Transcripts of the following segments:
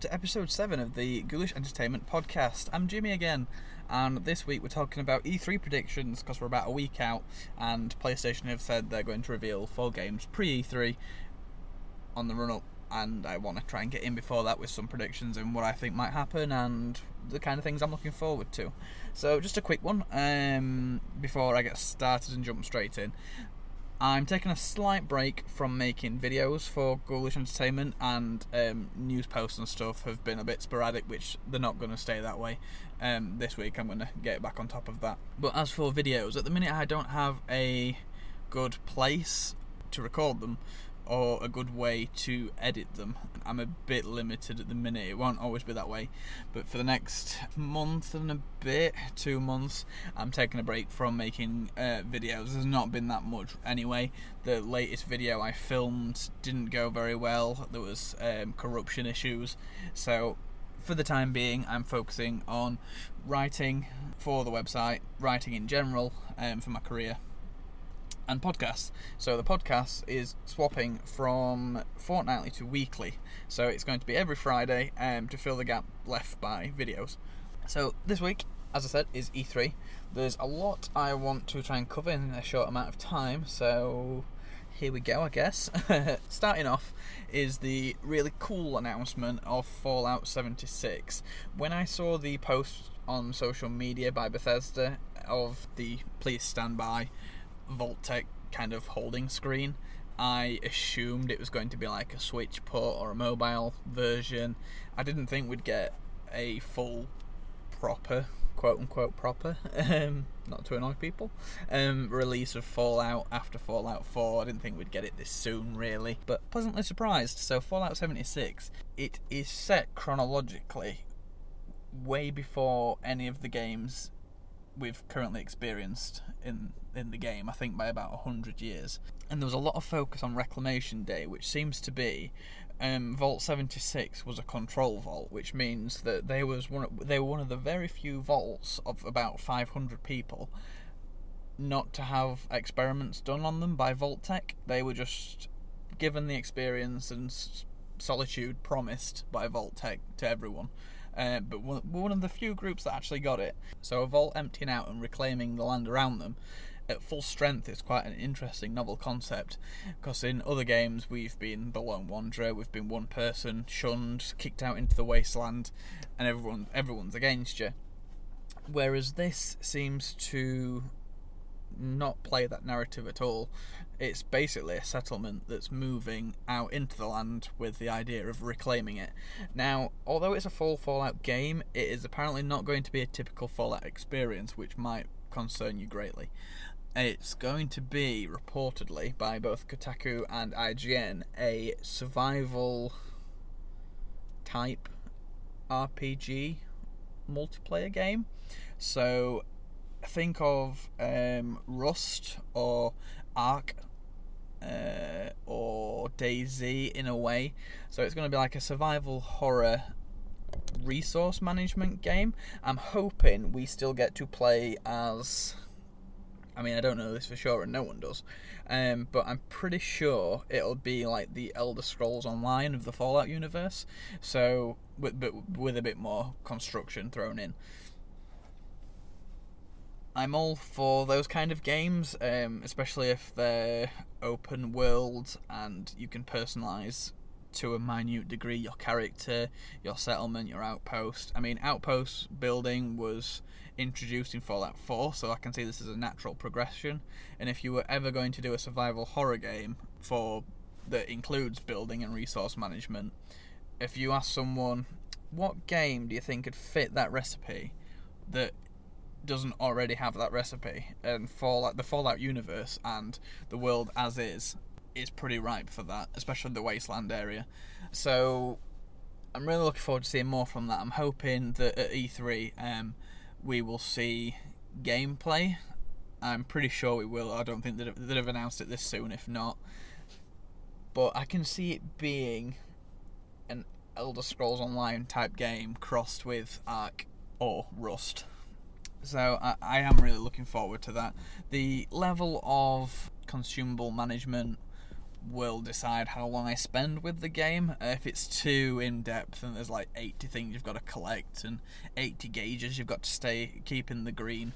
to episode 7 of the Ghoulish Entertainment Podcast. I'm Jimmy again, and this week we're talking about E3 predictions because we're about a week out, and PlayStation have said they're going to reveal four games pre E3 on the run up, and I want to try and get in before that with some predictions and what I think might happen and the kind of things I'm looking forward to. So, just a quick one um, before I get started and jump straight in. I'm taking a slight break from making videos for Ghoulish Entertainment, and um, news posts and stuff have been a bit sporadic, which they're not going to stay that way. Um, this week, I'm going to get back on top of that. But as for videos, at the minute, I don't have a good place to record them or a good way to edit them. I'm a bit limited at the minute. It won't always be that way, but for the next month and a bit, two months, I'm taking a break from making uh, videos. There's not been that much anyway. The latest video I filmed didn't go very well. There was um, corruption issues, so for the time being, I'm focusing on writing for the website, writing in general um, for my career, and podcasts. So the podcast is swapping from fortnightly to weekly. So it's going to be every Friday um, to fill the gap left by videos. So this week, as I said, is E3. There's a lot I want to try and cover in a short amount of time. So here we go, I guess. Starting off is the really cool announcement of Fallout 76. When I saw the post on social media by Bethesda of the please stand by Vault-Tec kind of holding screen. I assumed it was going to be like a Switch port or a mobile version. I didn't think we'd get a full, proper, quote unquote proper, um, not to annoy people, um, release of Fallout after Fallout 4. I didn't think we'd get it this soon, really, but pleasantly surprised. So, Fallout 76, it is set chronologically way before any of the games we've currently experienced in in the game. I think by about hundred years. And there was a lot of focus on Reclamation Day, which seems to be um, Vault 76 was a control vault, which means that they was one of, they were one of the very few vaults of about 500 people not to have experiments done on them by Vault-Tec. They were just given the experience and solitude promised by Vault-Tec to everyone. Uh, but one of the few groups that actually got it. So a vault emptying out and reclaiming the land around them at full strength is quite an interesting novel concept. Because in other games we've been the lone wanderer we've been one person shunned kicked out into the wasteland and everyone everyone's against you. Whereas this seems to not play that narrative at all it's basically a settlement that's moving out into the land with the idea of reclaiming it. Now, although it's a full Fallout game, it is apparently not going to be a typical Fallout experience, which might concern you greatly. It's going to be, reportedly, by both Kotaku and IGN, a survival type RPG multiplayer game. So think of um, Rust or Ark uh, or DayZ in a way. So it's going to be like a survival horror resource management game. I'm hoping we still get to play as. I mean, I don't know this for sure, and no one does. Um, but I'm pretty sure it'll be like the Elder Scrolls Online of the Fallout universe. So, with, but with a bit more construction thrown in. I'm all for those kind of games, um, especially if they're open world and you can personalize to a minute degree your character, your settlement, your outpost. I mean, outpost building was introduced in Fallout 4, so I can see this as a natural progression. And if you were ever going to do a survival horror game for that includes building and resource management, if you ask someone, what game do you think could fit that recipe that doesn't already have that recipe, and Fallout, the Fallout universe and the world as is, is pretty ripe for that, especially the wasteland area. So I'm really looking forward to seeing more from that. I'm hoping that at E3 um, we will see gameplay. I'm pretty sure we will. I don't think that they'd have announced it this soon, if not. But I can see it being an Elder Scrolls Online type game crossed with Ark or Rust. So I, I am really looking forward to that. The level of consumable management will decide how long I spend with the game. Uh, if it's too in depth and there's like 80 things you've got to collect and 80 gauges you've got to stay keep in the green,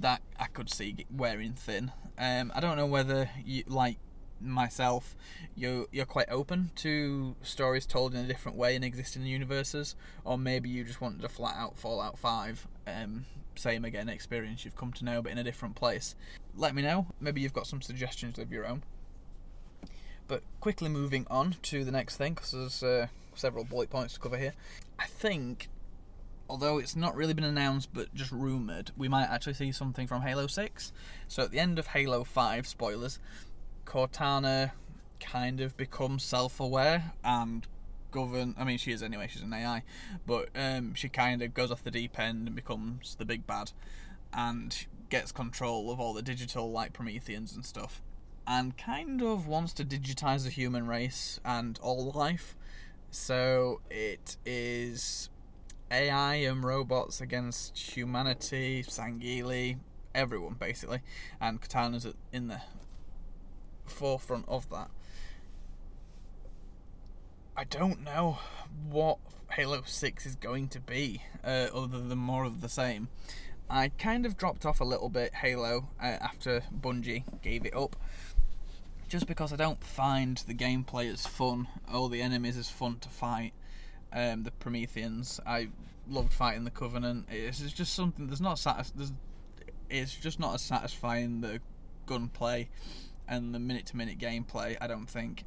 that I could see wearing thin. Um, I don't know whether you like myself, you you're quite open to stories told in a different way in existing universes, or maybe you just wanted a flat out Fallout Five, um, same again experience you've come to know, but in a different place. Let me know. Maybe you've got some suggestions of your own. But quickly moving on to the next thing, because there's uh, several bullet points to cover here. I think, although it's not really been announced but just rumoured, we might actually see something from Halo 6. So at the end of Halo 5, spoilers, Cortana kind of becomes self aware and govern. I mean, she is anyway, she's an AI, but um, she kind of goes off the deep end and becomes the big bad and gets control of all the digital, like Prometheans and stuff. And kind of wants to digitize the human race and all life. So it is AI and robots against humanity, Sangheili, everyone basically, and Cortana's in the forefront of that. I don't know what Halo 6 is going to be, uh, other than more of the same. I kind of dropped off a little bit Halo uh, after Bungie gave it up, just because I don't find the gameplay as fun or the enemies as fun to fight. Um, the Prometheans, I loved fighting the Covenant. It's just something there's not satis- there's, It's just not as satisfying the gunplay and the minute to minute gameplay, I don't think,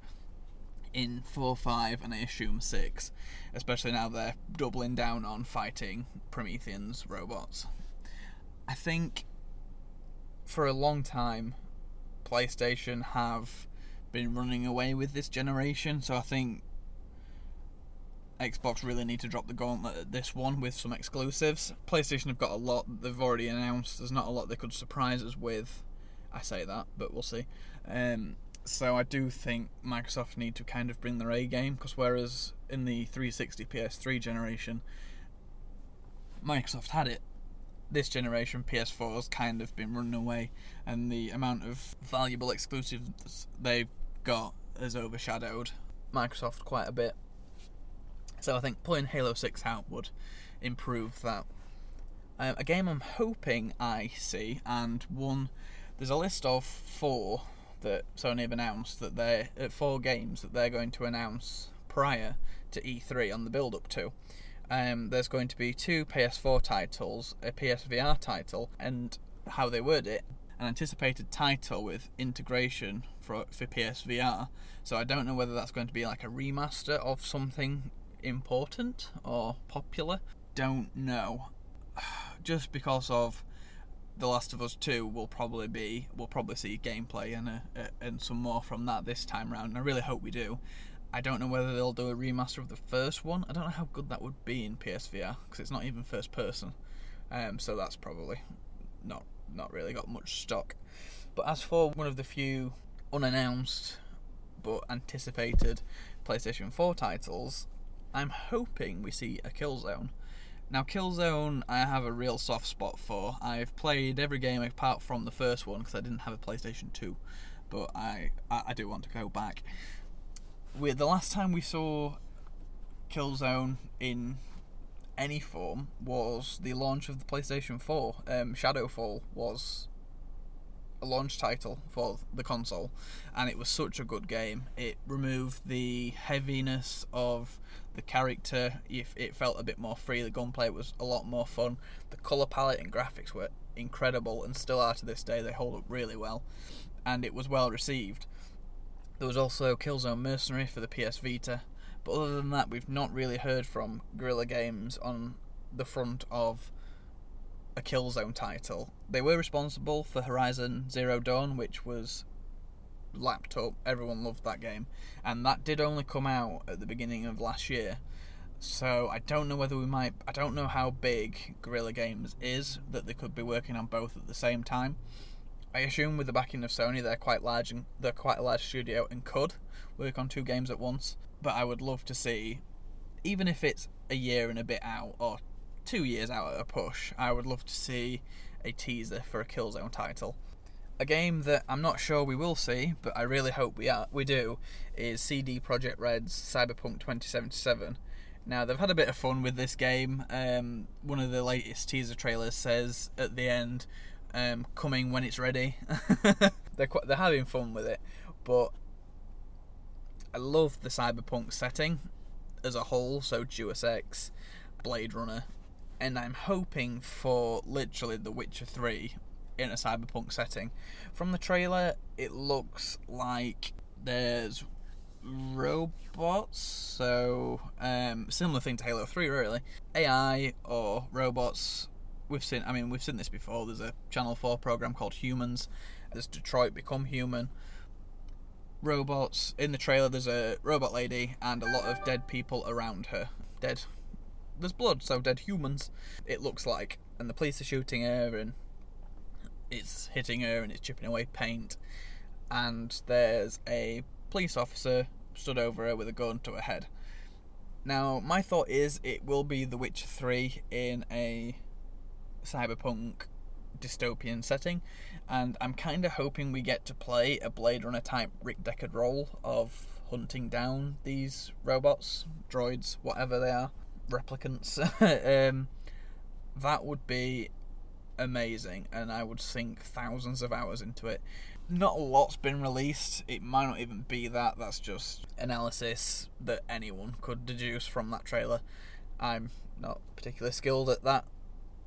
in 4 5 and I assume 6, especially now they're doubling down on fighting Prometheans robots. I think for a long time, PlayStation have been running away with this generation, so I think Xbox really need to drop the gauntlet at this one with some exclusives. PlayStation have got a lot they've already announced. There's not a lot they could surprise us with. I say that, but we'll see. Um, so I do think Microsoft need to kind of bring their A game because whereas in the 360 PS3 generation, Microsoft had it. This generation PS4 has kind of been running away, and the amount of valuable exclusives they've got has overshadowed Microsoft quite a bit. So I think pulling Halo 6 out would improve that. Um, a game I'm hoping I see, and one there's a list of four that Sony have announced that they're at uh, four games that they're going to announce prior to E3 on the build up to. Um, there's going to be two PS4 titles, a PSVR title, and how they word it, an anticipated title with integration for for PSVR. So I don't know whether that's going to be like a remaster of something important or popular. Don't know. Just because of the Last of Us Two will probably be we'll probably see gameplay and a, a, and some more from that this time round. And I really hope we do. I don't know whether they'll do a remaster of the first one. I don't know how good that would be in PSVR because it's not even first person. Um, so that's probably not not really got much stock. But as for one of the few unannounced but anticipated PlayStation 4 titles, I'm hoping we see a Killzone. Now, Killzone, I have a real soft spot for. I've played every game apart from the first one because I didn't have a PlayStation 2, but I, I, I do want to go back. We, the last time we saw Killzone in any form was the launch of the PlayStation 4. Um, Shadowfall was a launch title for the console, and it was such a good game. It removed the heaviness of the character. If it felt a bit more free, the gunplay was a lot more fun. The color palette and graphics were incredible, and still are to this day. They hold up really well, and it was well received. There was also Killzone Mercenary for the PS Vita, but other than that, we've not really heard from Guerrilla Games on the front of a Killzone title. They were responsible for Horizon Zero Dawn, which was lapped up. Everyone loved that game, and that did only come out at the beginning of last year. So I don't know whether we might. I don't know how big Guerrilla Games is that they could be working on both at the same time. I assume with the backing of Sony, they're quite large and they're quite a large studio and could work on two games at once. But I would love to see, even if it's a year and a bit out or two years out at a push, I would love to see a teaser for a Killzone title. A game that I'm not sure we will see, but I really hope we are, we do, is CD Projekt Red's Cyberpunk 2077. Now they've had a bit of fun with this game. Um, one of the latest teaser trailers says at the end, um, "Coming when it's ready." they're quite, they're having fun with it, but I love the cyberpunk setting as a whole. So Deus Ex, Blade Runner, and I'm hoping for literally The Witcher 3 in a cyberpunk setting. From the trailer, it looks like there's robots, so um, similar thing to Halo 3, really. AI or robots. We've seen, I mean, we've seen this before. There's a Channel 4 program called Humans. There's Detroit Become Human. Robots. In the trailer, there's a robot lady and a lot of dead people around her. Dead there's blood, so dead humans. It looks like, and the police are shooting her, and it's hitting her, and it's chipping away paint. And there's a police officer stood over her with a gun to her head. Now, my thought is it will be The Witcher 3 in a cyberpunk dystopian setting, and I'm kind of hoping we get to play a Blade Runner type Rick Deckard role of hunting down these robots, droids, whatever they are, replicants. um, that would be amazing, and I would sink thousands of hours into it. Not a lot's been released. It might not even be that. That's just analysis that anyone could deduce from that trailer. I'm not particularly skilled at that.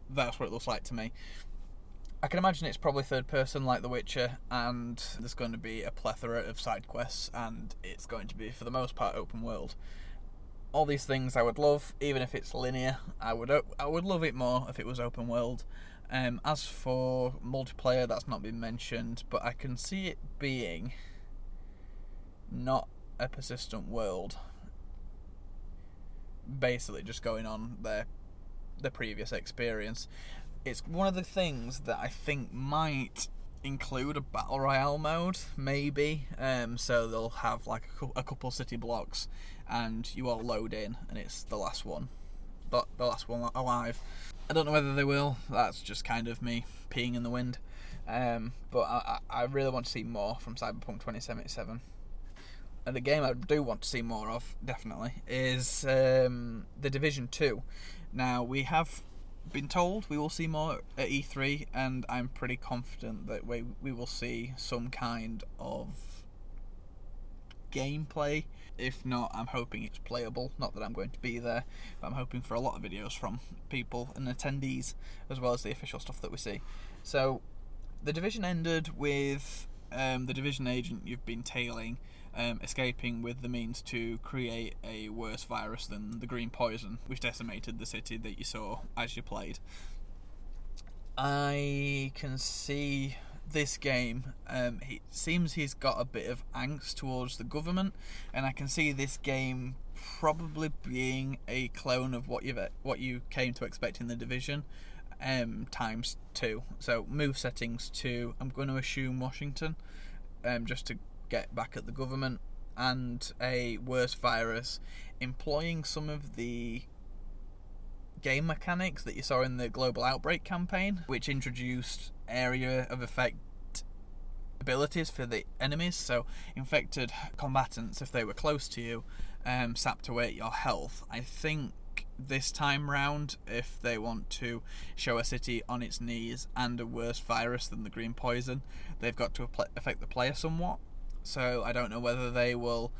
That's what it looks like to me. I can imagine it's probably third person like The Witcher, and there's going to be a plethora of side quests, and it's going to be, for the most part, open world all these things I would love, even if it's linear. I would I would love it more if it was open world. Um, as for multiplayer, that's not been mentioned, but I can see it being not a persistent world. Basically, just going on their the previous experience. It's one of the things that I think might include a battle royale mode, maybe. Um, so they'll have like a, couple city blocks, and you all load in, and it's the last one, but the last one alive. I don't know whether they will. That's just kind of me peeing in the wind. Um, but I, I really want to see more from Cyberpunk 2077. And the game I do want to see more of, definitely, is um, The Division 2. Now, we have been told we will see more at E3, and I'm pretty confident that we we will see some kind of gameplay. If not, I'm hoping it's playable. Not that I'm going to be there, but I'm hoping for a lot of videos from people and attendees, as well as the official stuff that we see. So, the division ended with um, the division agent you've been tailing um, escaping with the means to create a worse virus than the green poison, which decimated the city that you saw as you played. I can see this game. Um, seems he's got a bit of angst towards the government, and I can see this game probably being a clone of what you what you came to expect in the division. Um, times two. So move settings to I'm going to assume Washington, um, just to get back at the government, and a worse virus, employing some of the game mechanics that you saw in the global outbreak campaign, which introduced area of effect abilities for the enemies. So, infected combatants, if they were close to you, um, sapped away your health. I think this time round, if they want to show a city on its knees and a worse virus than the green poison, they've got to affect the player somewhat. So I don't know whether they will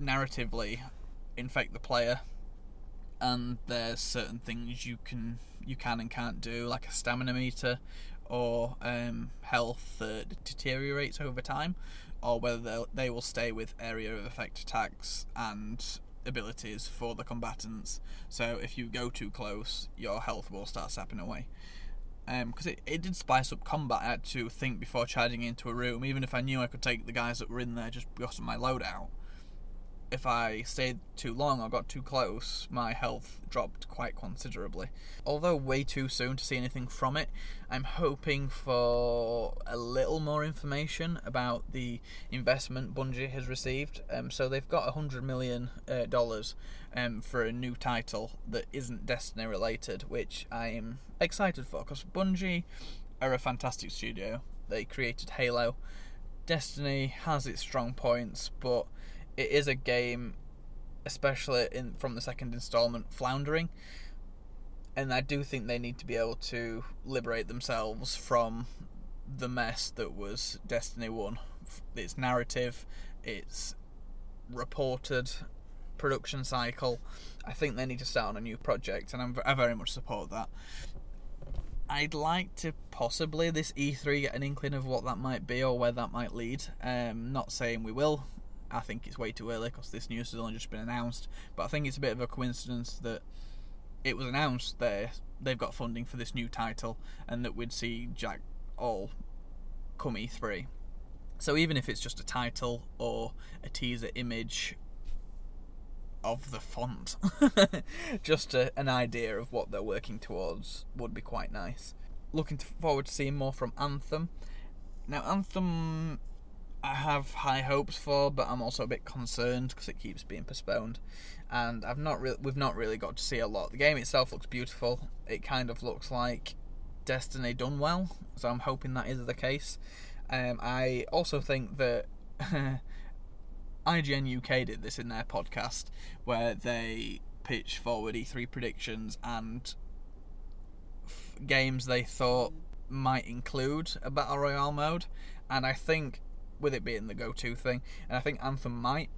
narratively infect the player and there's certain things you can you can and can't do like a stamina meter or um, health that deteriorates over time or whether they will stay with area of effect attacks and abilities for the combatants. So if you go too close your health will start sapping away. Because um, it, it did spice up combat. I had to think before charging into a room, even if I knew I could take the guys that were in there just because of my loadout if I stayed too long or got too close, my health dropped quite considerably. Although way too soon to see anything from it, I'm hoping for a little more information about the investment Bungie has received. Um, so they've got $100 million uh, um, for a new title that isn't Destiny related, which I'm excited for because Bungie are a fantastic studio. They created Halo. Destiny has its strong points, but it is a game, especially in from the second installment, floundering. And I do think they need to be able to liberate themselves from the mess that was Destiny 1. Its narrative, its reported production cycle. I think they need to start on a new project, and I'm, I very much support that. I'd like to possibly this E3 get an inkling of what that might be or where that might lead. Um, not saying we will. I think it's way too early because this news has only just been announced. But I think it's a bit of a coincidence that it was announced that they've got funding for this new title and that we'd see Jack all come E3. So even if it's just a title or a teaser image of the font, just a, an idea of what they're working towards would be quite nice. Looking forward to seeing more from Anthem. Now, Anthem, I have high hopes for, but I'm also a bit concerned because it keeps being postponed, and I've not really, we've not really got to see a lot. The game itself looks beautiful. It kind of looks like Destiny done well, so I'm hoping that is the case. Um, I also think that IGN UK did this in their podcast where they pitched forward E3 predictions and f- games they thought might include a battle royale mode, and I think with it being the go-to thing, and I think Anthem might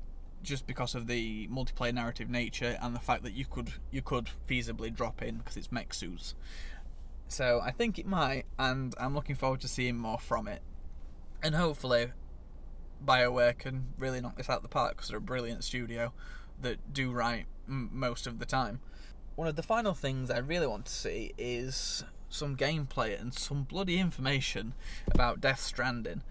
just because of the multiplayer narrative nature and the fact that you could you could feasibly drop in because it's mech suits. So I think it might, and I'm looking forward to seeing more from it. And hopefully, BioWare can really knock this out of the park because they're a brilliant studio that do right m- most of the time. One of the final things I really want to see is some gameplay and some bloody information about Death Stranding.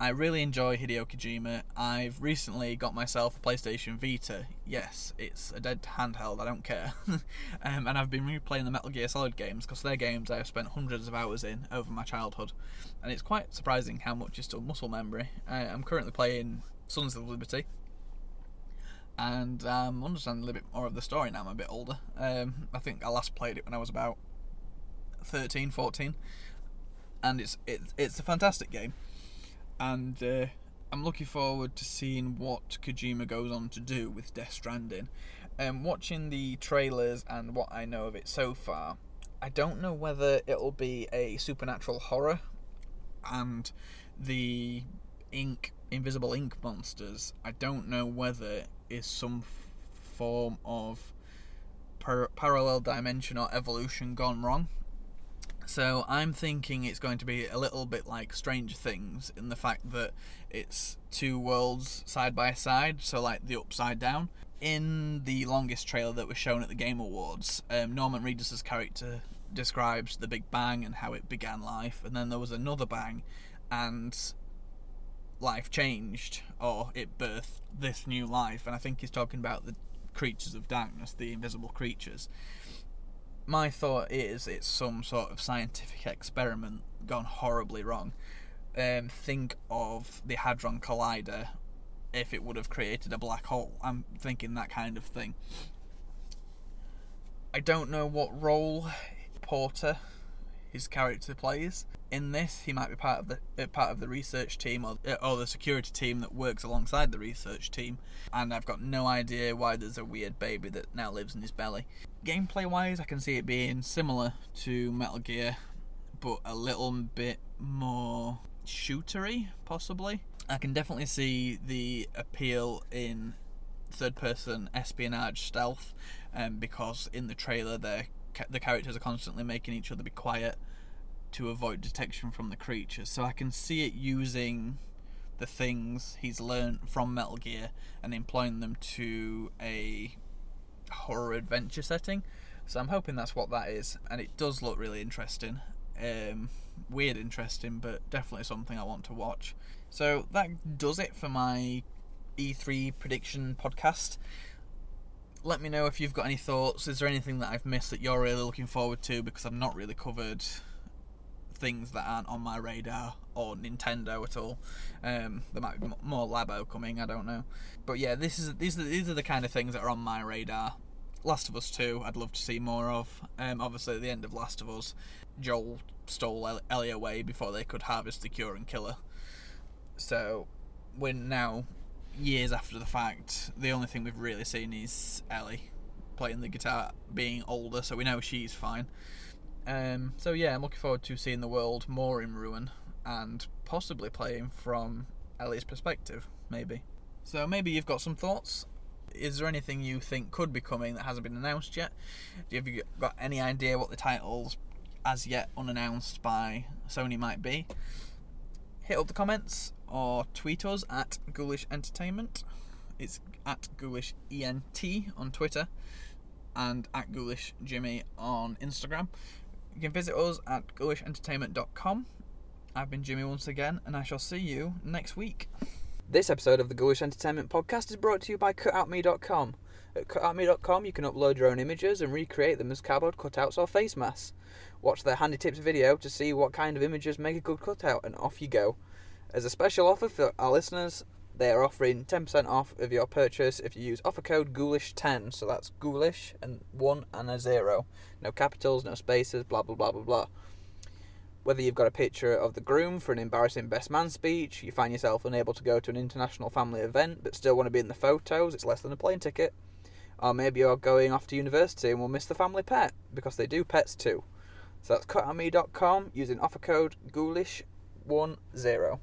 I really enjoy Hideo Kojima. I've recently got myself a PlayStation Vita. Yes, it's a dead handheld, I don't care. um, and I've been replaying the Metal Gear Solid games because they're games I have spent hundreds of hours in over my childhood. And it's quite surprising how much is still muscle memory. I, I'm currently playing Sons of Liberty. And I'm um, understanding a little bit more of the story now I'm a bit older. Um, I think I last played it when I was about 13, 14. And it's, it, it's a fantastic game and uh, I'm looking forward to seeing what Kojima goes on to do with Death Stranding. Um, watching the trailers and what I know of it so far, I don't know whether it'll be a supernatural horror and the ink, invisible ink monsters. I don't know whether is some f- form of par- parallel dimension or evolution gone wrong. So I'm thinking it's going to be a little bit like Stranger Things in the fact that it's two worlds side by side, so like the upside down. In the longest trailer that was shown at the Game Awards, um, Norman Reedus' character describes the Big Bang and how it began life, and then there was another bang, and life changed, or it birthed this new life. And I think he's talking about the creatures of darkness, the invisible creatures my thought is it's some sort of scientific experiment gone horribly wrong. Um, think of the Hadron Collider if it would have created a black hole. I'm thinking that kind of thing. I don't know what role Porter, his character, plays in this. He might be part of the uh, part of the research team or uh, or the security team that works alongside the research team. And I've got no idea why there's a weird baby that now lives in his belly gameplay wise, I can see it being similar to Metal Gear, but a little bit more shootery, possibly. I can definitely see the appeal in third person espionage stealth um, because in the trailer the characters are constantly making each other be quiet to avoid detection from the creatures so i can see it using the things he's learned from metal gear and employing them to a horror adventure setting. So I'm hoping that's what that is, and it does look really interesting. Um, weird, interesting, but definitely something I want to watch. So that does it for my E3 prediction podcast. Let me know if you've got any thoughts. Is there anything that I've missed that you're really looking forward to? Because I've not really covered things that aren't on my radar or Nintendo at all. Um, there might be more Labo coming. I don't know, but yeah, this is these are these are the kind of things that are on my radar. Last of Us 2, I'd love to see more of. Um, obviously, at the end of Last of Us, Joel stole Ellie away before they could harvest the cure and kill her. So, we're now years after the fact. The only thing we've really seen is Ellie playing the guitar, being older, so we know she's fine. Um, so yeah, I'm looking forward to seeing the world more in ruin and possibly playing from Ellie's perspective, maybe. So maybe you've got some thoughts. Is there anything you think could be coming that hasn't been announced yet? Do you have you got any idea what the titles, as yet unannounced by Sony, might be? Hit up the comments or tweet us at Ghoulish Entertainment. It's at Ghoulish ENT on Twitter and at Ghoulish Jimmy on Instagram. You can visit us at ghoulishentertainment.com. I've been Jimmy once again, and I shall see you next week. This episode of the Ghoulish Entertainment Podcast is brought to you by cutoutme.com. At cutoutme.com, you can upload your own images and recreate them as cardboard cutouts or face masks. Watch their handy tips video to see what kind of images make a good cutout, and off you go. As a special offer for our listeners, they are offering 10% off of your purchase if you use offer code Ghoulish10. So that's Ghoulish and 1 and a 0. No capitals, no spaces, blah blah blah blah blah. Whether you've got a picture of the groom for an embarrassing best man speech, you find yourself unable to go to an international family event but still want to be in the photos, it's less than a plane ticket. Or maybe you're going off to university and will miss the family pet, because they do pets too. So that's cutoutme.com using offer code Ghoulish10.